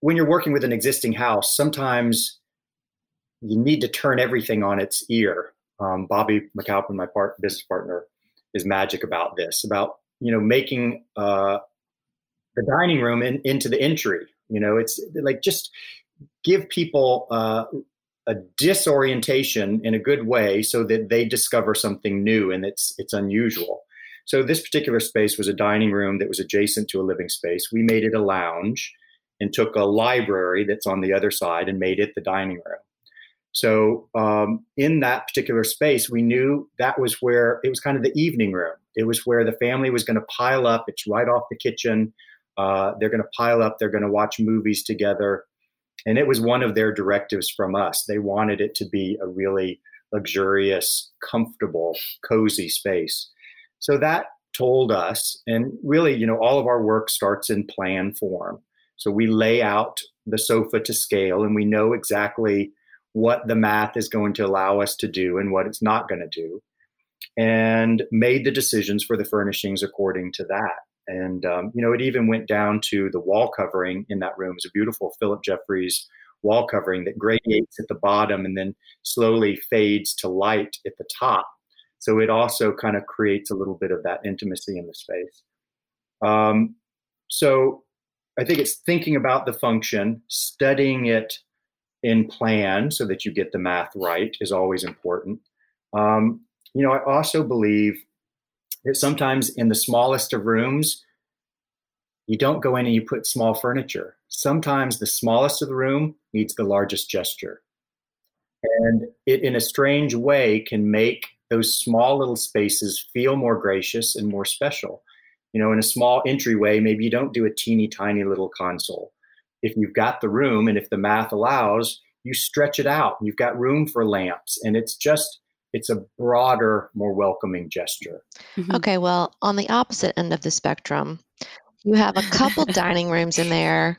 when you're working with an existing house, sometimes you need to turn everything on its ear. Um, Bobby McAlpine, my part, business partner, is magic about this, about you know making uh, the dining room in, into the entry. You know, it's like just give people uh, a disorientation in a good way, so that they discover something new and it's it's unusual. So this particular space was a dining room that was adjacent to a living space. We made it a lounge and took a library that's on the other side and made it the dining room. So um, in that particular space, we knew that was where it was kind of the evening room. It was where the family was going to pile up. It's right off the kitchen. Uh, they're going to pile up. They're going to watch movies together. And it was one of their directives from us. They wanted it to be a really luxurious, comfortable, cozy space. So that told us, and really, you know, all of our work starts in plan form. So we lay out the sofa to scale and we know exactly what the math is going to allow us to do and what it's not going to do, and made the decisions for the furnishings according to that. And, um, you know, it even went down to the wall covering in that room. It's a beautiful Phillip Jeffries wall covering that gradiates at the bottom and then slowly fades to light at the top. So it also kind of creates a little bit of that intimacy in the space. Um, so I think it's thinking about the function, studying it in plan so that you get the math right is always important. Um, you know, I also believe that sometimes in the smallest of rooms, you don't go in and you put small furniture. Sometimes the smallest of the room needs the largest gesture. And it, in a strange way, can make those small little spaces feel more gracious and more special. You know, in a small entryway, maybe you don't do a teeny tiny little console. If you've got the room and if the math allows, you stretch it out. You've got room for lamps, and it's just it's a broader, more welcoming gesture. Mm-hmm. Okay, well, on the opposite end of the spectrum, you have a couple (laughs) dining rooms in there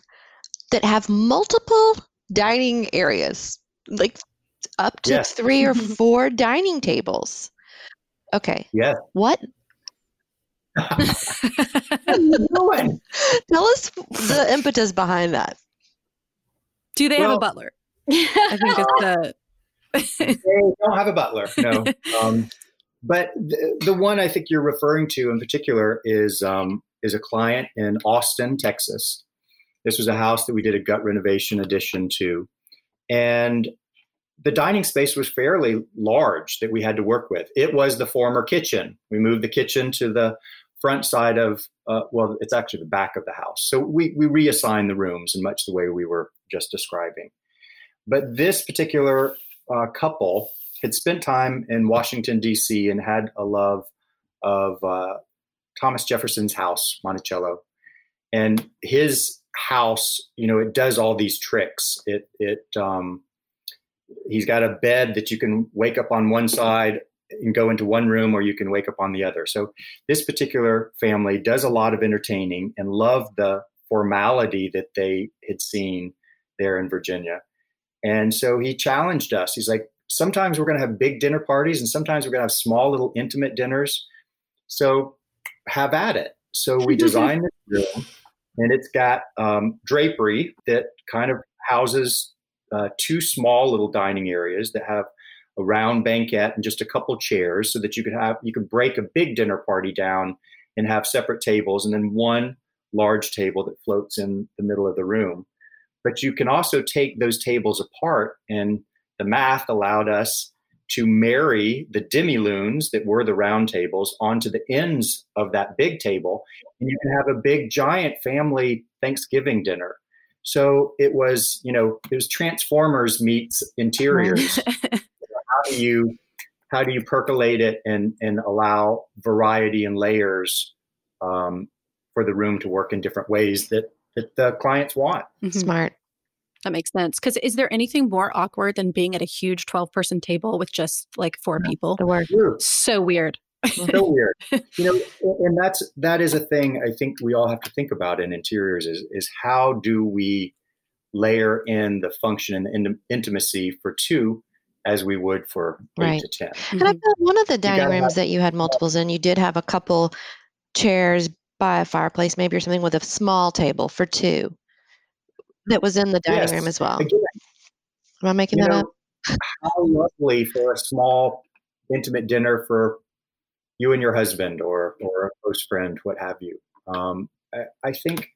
that have multiple dining areas, like up to yes. three or four dining tables. Okay. Yeah. What? (laughs) what Tell us the impetus behind that. Do they well, have a butler? I think it's the. (laughs) they don't have a butler, no. (laughs) Um, but the, the, one I think you're referring to in particular is um, is a client in Austin, Texas. This was a house that we did a gut renovation addition to, and the dining space was fairly large that we had to work with. It was the former kitchen. We moved the kitchen to the front side of, uh, well, it's actually the back of the house. So we, we reassigned the rooms in much the way we were just describing. But this particular uh, couple had spent time in Washington, D.C., and had a love of uh, Thomas Jefferson's house, Monticello. And his house, you know, it does all these tricks. It, it, um, he's got a bed that you can wake up on one side and go into one room or you can wake up on the other. So this particular family does a lot of entertaining and love the formality that they had seen there in Virginia. And so he challenged us. He's like, sometimes we're going to have big dinner parties and sometimes we're going to have small little intimate dinners. So have at it. So we (laughs) designed this room and it's got um, drapery that kind of houses uh, two small little dining areas that have a round banquette and just a couple chairs so that you could have you could break a big dinner party down and have separate tables and then one large table that floats in the middle of the room. But you can also take those tables apart and the math allowed us to marry the demi-lunes that were the round tables onto the ends of that big table. And you can have a big giant family thanksgiving dinner so it was you know it was transformers meets interiors (laughs) how do you how do you percolate it and and allow variety and layers um, for the room to work in different ways that that the clients want. Mm-hmm. Smart. That makes sense. Because is there anything more awkward than being at a huge 12 person table with just like four people? The word. So weird. So weird. (laughs) You know, and that's that is a thing I think we all have to think about in interiors is is how do we layer in the function and the intimacy for two as we would for right. eight to 10. And I mm-hmm. thought one of the dining rooms have, that you had multiples in, you did have a couple chairs by a fireplace, maybe or something with a small table for two that was in the dining yes. room as well. Again, Am I making that know, up? How lovely for a small, intimate dinner for you and your husband or, or a close friend, what have you. Um, I, I think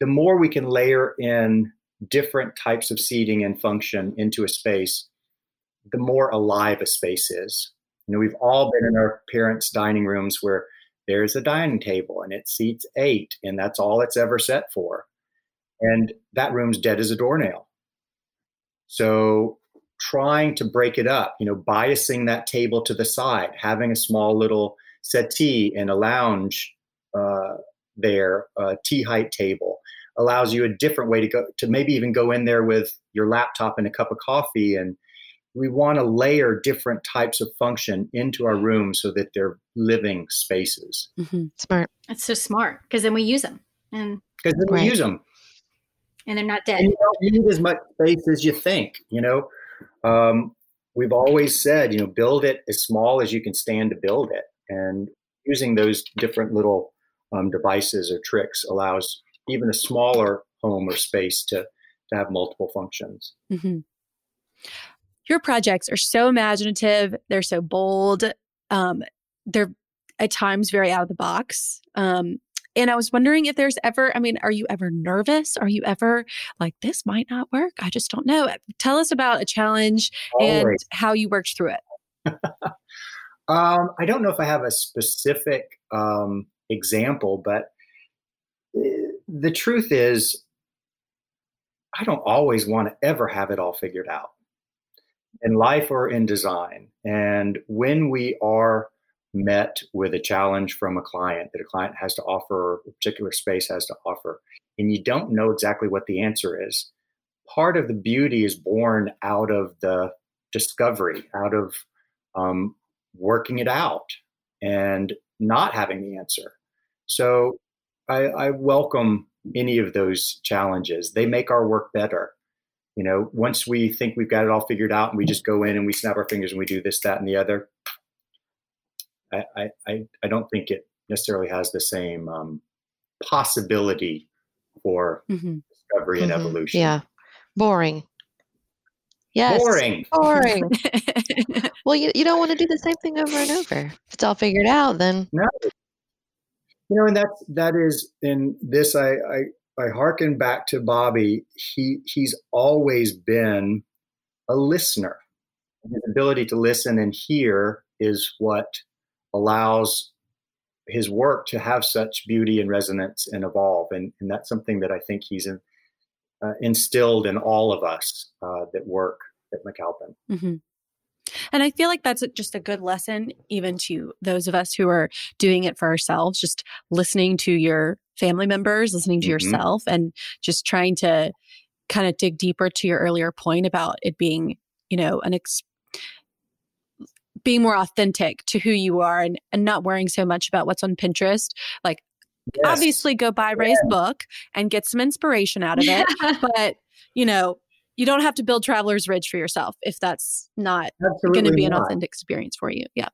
the more we can layer in different types of seating and function into a space, the more alive a space is. You know, we've all been in our parents' dining rooms where there's a dining table and it seats eight, and that's all it's ever set for. And that room's dead as a doornail. So trying to break it up, you know, biasing that table to the side, having a small little settee and a lounge uh, there, a tea height table, allows you a different way to go to maybe even go in there with your laptop and a cup of coffee and we want to layer different types of function into our rooms so that they're living spaces. Mm-hmm. Smart. That's so smart because then we use them and because then right. we use them and they're not dead. And you don't need as much space as you think. You know, um, we've always said, you know, build it as small as you can stand to build it, and using those different little um, devices or tricks allows even a smaller home or space to to have multiple functions. Mm-hmm your projects are so imaginative, they're so bold, um, they're at times very out of the box. Um, and I was wondering if there's ever, I mean, are you ever nervous? Are you ever like, this might not work? I just don't know. Tell us about a challenge Always. and how you worked through it. (laughs) um, I don't know if I have a specific um, example, but eh, the truth is, I don't always want to ever have it all figured out in life or in design. And when we are met with a challenge from a client that a client has to offer, a particular space has to offer, and you don't know exactly what the answer is, part of the beauty is born out of the discovery, out of um, working it out and not having the answer. So I, I welcome any of those challenges. They make our work better you know once we think we've got it all figured out and we just go in and we snap our fingers and we do this that and the other i i i don't think it necessarily has the same um, possibility for mm-hmm. discovery mm-hmm. and evolution yeah boring yes. Boring. Boring. (laughs) Well you, you don't want to do the same thing over and over. If it's all figured out then no. You know and that's that is in this i i I hearken back to Bobby, he he's always been a listener. His ability to listen and hear is what allows his work to have such beauty and resonance and evolve. And, and that's something that I think he's in, uh, instilled in all of us uh, that work at McAlpine. Mm-hmm. And I feel like that's just a good lesson, even to those of us who are doing it for ourselves, just listening to your family members, listening to mm-hmm. yourself, and just trying to kind of dig deeper to your earlier point about it being, you know, an ex- being more authentic to who you are and, and not worrying so much about what's on Pinterest. Like, yes. obviously, go buy Ray's yeah. book and get some inspiration out of it. (laughs) but, you know, you don't have to build Traveler's Ridge for yourself if that's not going to be an authentic experience for you. Yeah.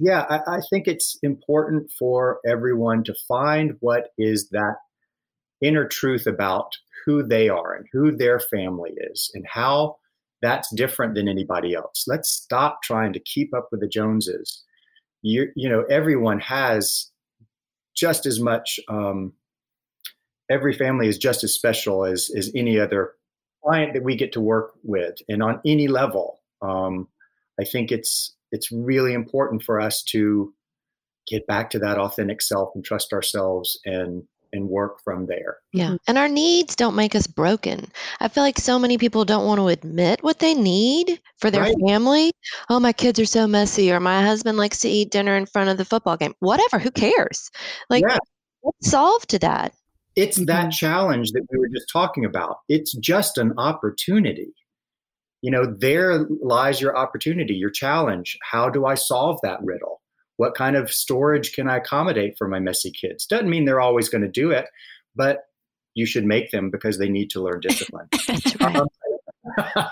Yeah, I, I think it's important for everyone to find what is that inner truth about who they are and who their family is and how that's different than anybody else. Let's stop trying to keep up with the Joneses. You, you know, everyone has just as much. Um, every family is just as special as as any other client that we get to work with, and on any level. Um, I think it's it's really important for us to get back to that authentic self and trust ourselves and and work from there. Yeah. And our needs don't make us broken. I feel like so many people don't want to admit what they need for their right. family. Oh, my kids are so messy, or my husband likes to eat dinner in front of the football game. Whatever, who cares? Like, yeah. let's solve to that. It's mm-hmm. that challenge that we were just talking about. It's just an opportunity. You know, there lies your opportunity, your challenge. How do I solve that riddle? What kind of storage can I accommodate for my messy kids? Doesn't mean they're always going to do it, but you should make them because they need to learn discipline. (laughs) um, (laughs)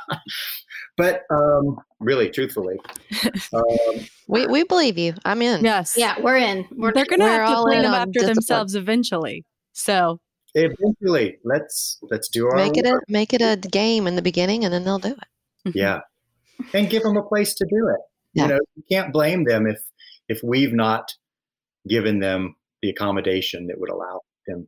but um, really, truthfully, (laughs) um, we we believe you. I'm in. Yes. Yeah, we're in. We're, They're going to have to clean up after discipline. themselves eventually. So eventually, let's let's do our make it a make it a game in the beginning, and then they'll do it. Mm-hmm. Yeah, and give them a place to do it. Yeah. You know, you can't blame them if if we've not given them the accommodation that would allow them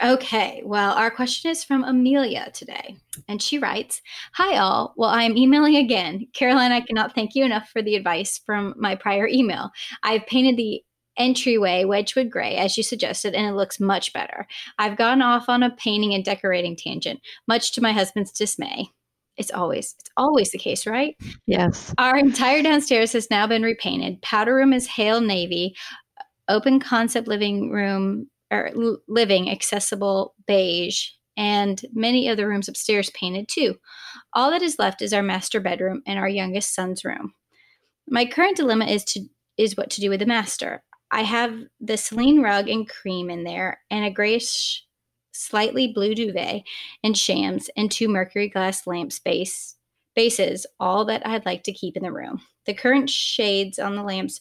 Okay, well, our question is from Amelia today. And she writes Hi, all. Well, I am emailing again. Caroline, I cannot thank you enough for the advice from my prior email. I've painted the entryway Wedgwood gray as you suggested, and it looks much better. I've gone off on a painting and decorating tangent, much to my husband's dismay. It's always it's always the case, right? Yes. Our entire downstairs has now been repainted. Powder room is Hale Navy. Open concept living room or living accessible beige and many of the rooms upstairs painted too. All that is left is our master bedroom and our youngest son's room. My current dilemma is to is what to do with the master. I have the Celine rug and cream in there, and a grayish, slightly blue duvet and shams, and two mercury glass lamp space bases, all that I'd like to keep in the room. The current shades on the lamps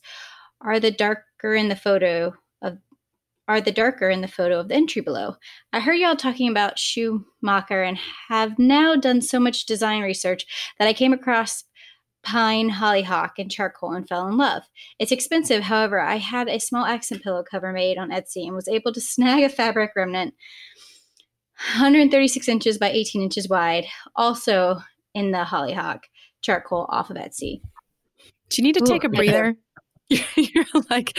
are the darker in the photo of are the darker in the photo of the entry below. I heard y'all talking about Schumacher and have now done so much design research that I came across Pyne, hollyhock, and charcoal and fell in love. It's expensive, however, I had a small accent pillow cover made on Etsy and was able to snag a fabric remnant 136 inches by 18 inches wide, also in the hollyhock charcoal off of Etsy. Do you need to take a breather? (laughs) You're like,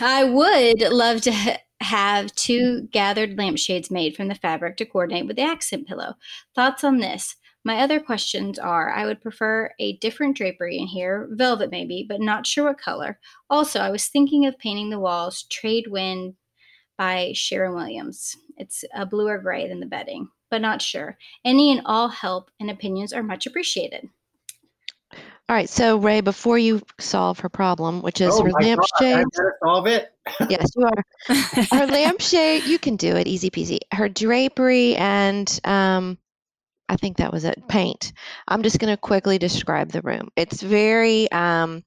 I would love to ha- have two gathered lampshades made from the fabric to coordinate with the accent pillow. Thoughts on this? My other questions are I would prefer a different drapery in here, velvet maybe, but not sure what color. Also, I was thinking of painting the walls Trade Wind by Sherwin Williams. It's a bluer gray than the bedding, but not sure. Any and all help and opinions are much appreciated. All right, so Ray, before you solve her problem, which is oh her lampshade, solve it. Yes, you are. her (laughs) lampshade, you can do it, easy peasy. Her drapery and um, I think that was it. Paint. I'm just going to quickly describe the room. It's very, um,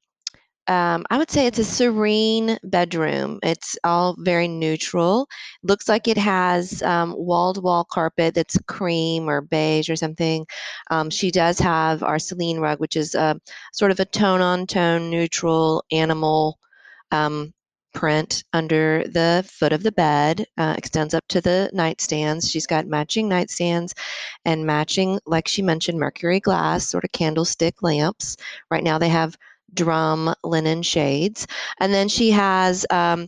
um, I would say it's a serene bedroom. It's all very neutral. Looks like it has wall to wall carpet that's cream or beige or something. Um, she does have our Celine rug, which is a, sort of a tone on tone neutral animal um, print under the foot of the bed, uh, extends up to the nightstands. She's got matching nightstands and matching, like she mentioned, mercury glass, sort of candlestick lamps. Right now they have drum linen shades. And then she has um,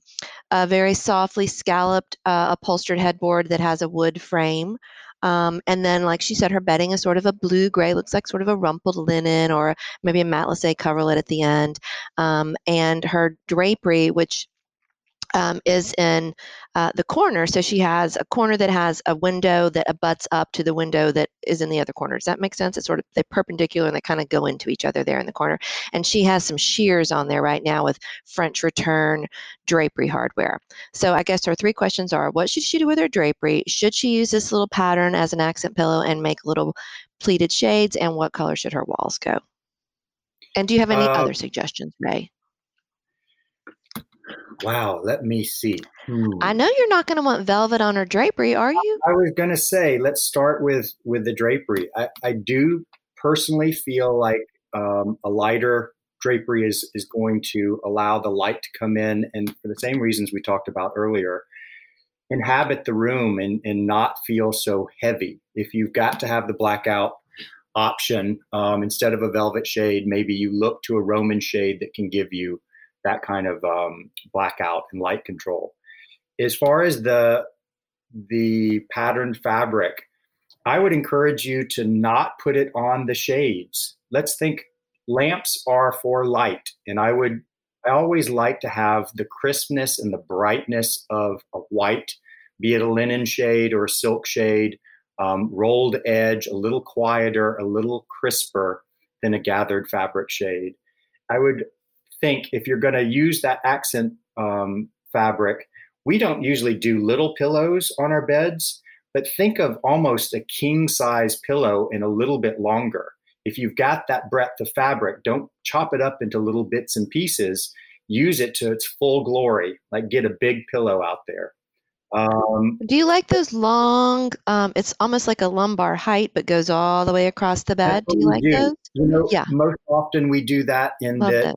a very softly scalloped uh, upholstered headboard that has a wood frame Um, and then, like she said, her bedding is sort of a blue gray, looks like sort of a rumpled linen or maybe a matelassé coverlet at the end. Um, and her drapery, which um, is in uh, the corner. So she has a corner that has a window that abuts up to the window that is in the other corner. Does that make sense? It's sort of they're perpendicular and they kind of go into each other there in the corner. And she has some sheers on there right now with French return drapery hardware. So I guess our three questions are: What should she do with her drapery? Should she use this little pattern as an accent pillow and make little pleated shades? And what color should her walls go? And do you have any uh, other suggestions, Ray? Wow, let me see. Hmm. I know you're not going to want velvet on her drapery, are you? I was going to say, let's start with with the drapery. I, I do personally feel like um, a lighter drapery is is going to allow the light to come in, and for the same reasons we talked about earlier, inhabit the room and and not feel so heavy. If you've got to have the blackout option um, instead of a velvet shade, maybe you look to a Roman shade that can give you that kind of um, blackout and light control. As far as the the patterned fabric, I would encourage you to not put it on the shades. Let's think lamps are for light, and I would I always like to have the crispness and the brightness of a white, be it a linen shade or a silk shade, um, rolled edge, a little quieter, a little crisper than a gathered fabric shade. I would think if you're going to use that accent um, fabric, we don't usually do little pillows on our beds, but think of almost a king size pillow and a little bit longer. If you've got that breadth of fabric, don't chop it up into little bits and pieces. Use it to its full glory. Like get a big pillow out there. Um, Do you like those long? Um, it's almost like a lumbar height, but goes all the way across the bed. Do you like do. those? You know, yeah. Most often we do that in Love that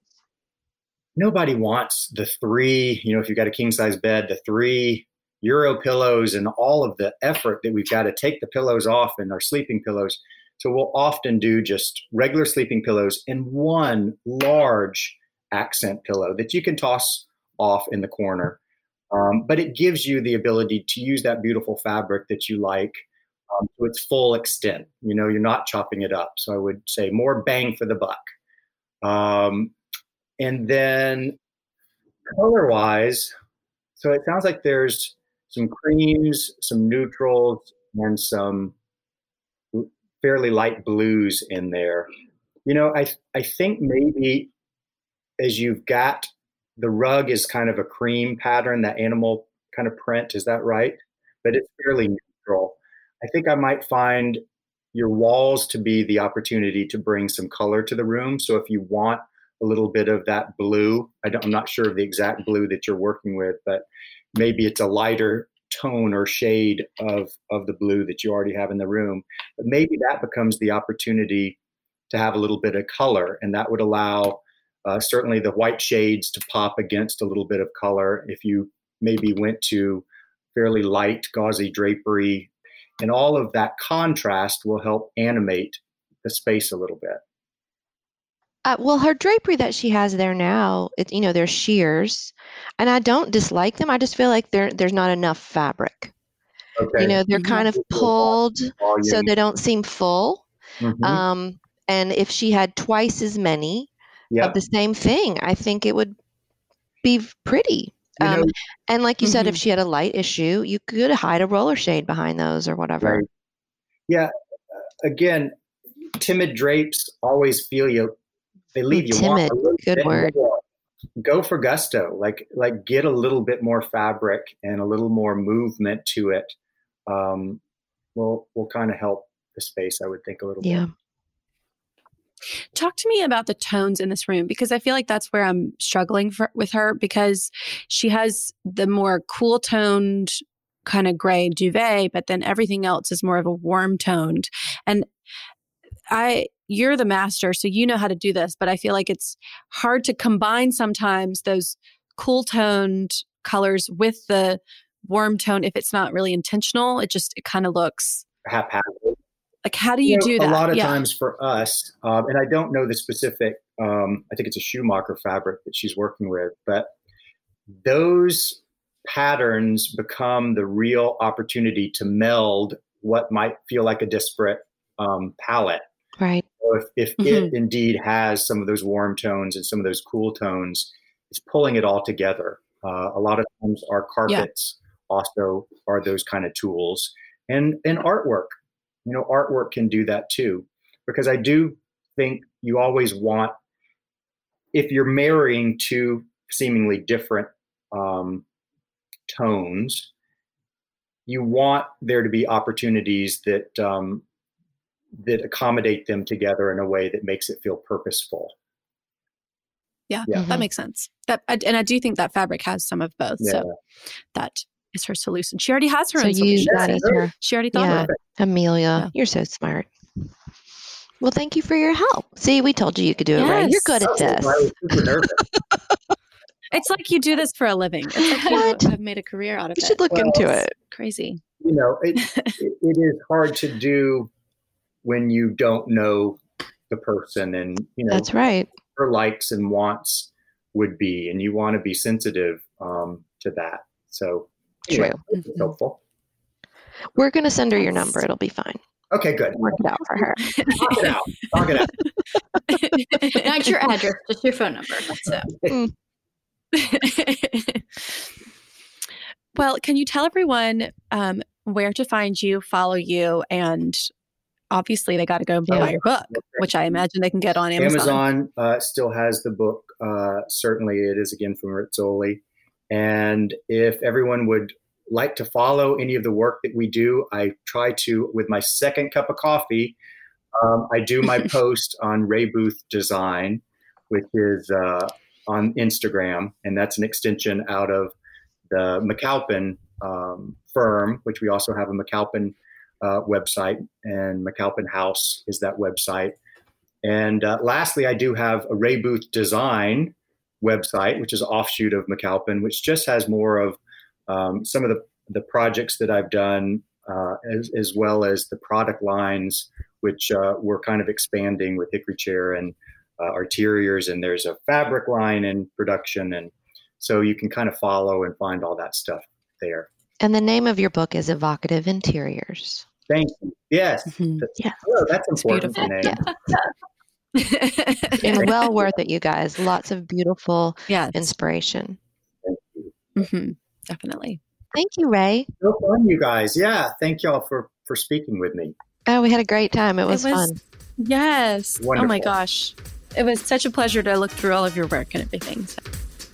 nobody wants the three, you know, if you've got a king size bed, the three Euro pillows and all of the effort that we've got to take the pillows off and our sleeping pillows. So we'll often do just regular sleeping pillows and one large accent pillow that you can toss off in the corner. Um, but it gives you the ability to use that beautiful fabric that you like um, to its full extent. You know, you're not chopping it up. So I would say more bang for the buck. Um, and then color wise, so it sounds like there's some creams, some neutrals, and some fairly light blues in there. You know, I I think maybe as you've got the rug is kind of a cream pattern, that animal kind of print, is that right? But it's fairly neutral. I think I might find your walls to be the opportunity to bring some color to the room. So if you want a little bit of that blue. I am not sure of the exact blue that you're working with, but maybe it's a lighter tone or shade of of the blue that you already have in the room. But maybe that becomes the opportunity to have a little bit of color, and that would allow uh, certainly the white shades to pop against a little bit of color. If you maybe went to fairly light gauzy drapery, and all of that contrast will help animate the space a little bit. Uh, well, her drapery that she has there now, it, you know, they're sheers, and I don't dislike them. I just feel like there there's not enough fabric. Okay. You know, they're kind of pulled so they don't seem full. Mm-hmm. Um, and if she had twice as many yep. of the same thing, I think it would be pretty. You um, and like you mm-hmm. said, if mm-hmm. she had a light issue, you could hide a roller shade behind those or whatever. Right. Yeah. Again, timid drapes always feel you they leave you timid. Good word. More. Go for gusto. Like like get a little bit more fabric and a little more movement to it. Um, will will kind of help the space. I would think a little yeah. bit. Talk to me about the tones in this room because I feel like that's where I'm struggling for, with her because she has the more cool toned kind of gray duvet, but then everything else is more of a warm toned. And I you're the master, so you know how to do this, but I feel like it's hard to combine sometimes those cool toned colors with the warm tone if it's not really intentional. It just it kind of looks haphazard. Like how do you, you know, do that? A lot of yeah. times for us, um, and I don't know the specific. Um, I think it's a Schumacher fabric that she's working with, but those patterns become the real opportunity to meld what might feel like a disparate um, palette. Right. So if if mm-hmm. it indeed has some of those warm tones and some of those cool tones, it's pulling it all together. Uh, a lot of times, our carpets yeah. also are those kind of tools, and and artwork. You know, artwork can do that too, because I do think you always want if you're marrying two seemingly different um, tones, you want there to be opportunities that um, that accommodate them together in a way that makes it feel purposeful. Yeah, yeah. Mm-hmm. that makes sense. That and I do think that fabric has some of both. Yeah. So that is her solution. She already has her so own solution. That is her. She already thought yeah. of it. Amelia, yeah. you're so smart. Well, thank you for your help. See, we told you you could do it yes. right. You're good at this. (laughs) it's like you do this for a living. It's like you have made a career out of you it. You should look well, into it. Crazy. You know, it, (laughs) it, it is hard to do when you don't know the person and, you know, that's right. Her likes and wants would be, and you want to be sensitive um, to that. So, anyway, True. It's helpful. We're going to send her your number. It'll be fine. Okay, good. Work it out for her. Talk it out. Talk it out. (laughs) Not your address, just your phone number. So. (laughs) Mm. (laughs) well, can you tell everyone um, where to find you, follow you, and obviously they got to go and buy your book, which I imagine they can get on Amazon. Amazon uh, still has the book. Uh, certainly, it is again from Rizzoli. And if everyone would like to follow any of the work that we do, I try to, with my second cup of coffee, um, I do my (laughs) post on Ray Booth Design, which is uh, on Instagram, and that's an extension out of the McAlpine um, firm, which we also have a McAlpine uh, website, and McAlpine House is that website. And uh, lastly, I do have a Ray Booth Design website, which is offshoot of McAlpine, which just has more of um, some of the, the projects that I've done, uh, as, as, well as the product lines, which uh, we're kind of expanding with Hickory Chair and uh, Arteriors. And there's a fabric line in production. And so you can kind of follow and find all that stuff there. And the name of your book is Evocative Interiors. Thank you. Yes. Mm-hmm. Yeah. Oh, that's important. Yeah. and well (laughs) worth it, you guys. Lots of beautiful yes. inspiration. Mm-hmm. Definitely. Thank you, Ray. So fun, you guys. Yeah. Thank y'all for for speaking with me. Oh, we had a great time. It was, it was fun. Yes. Wonderful. Oh my gosh. It was such a pleasure to look through all of your work and everything. So.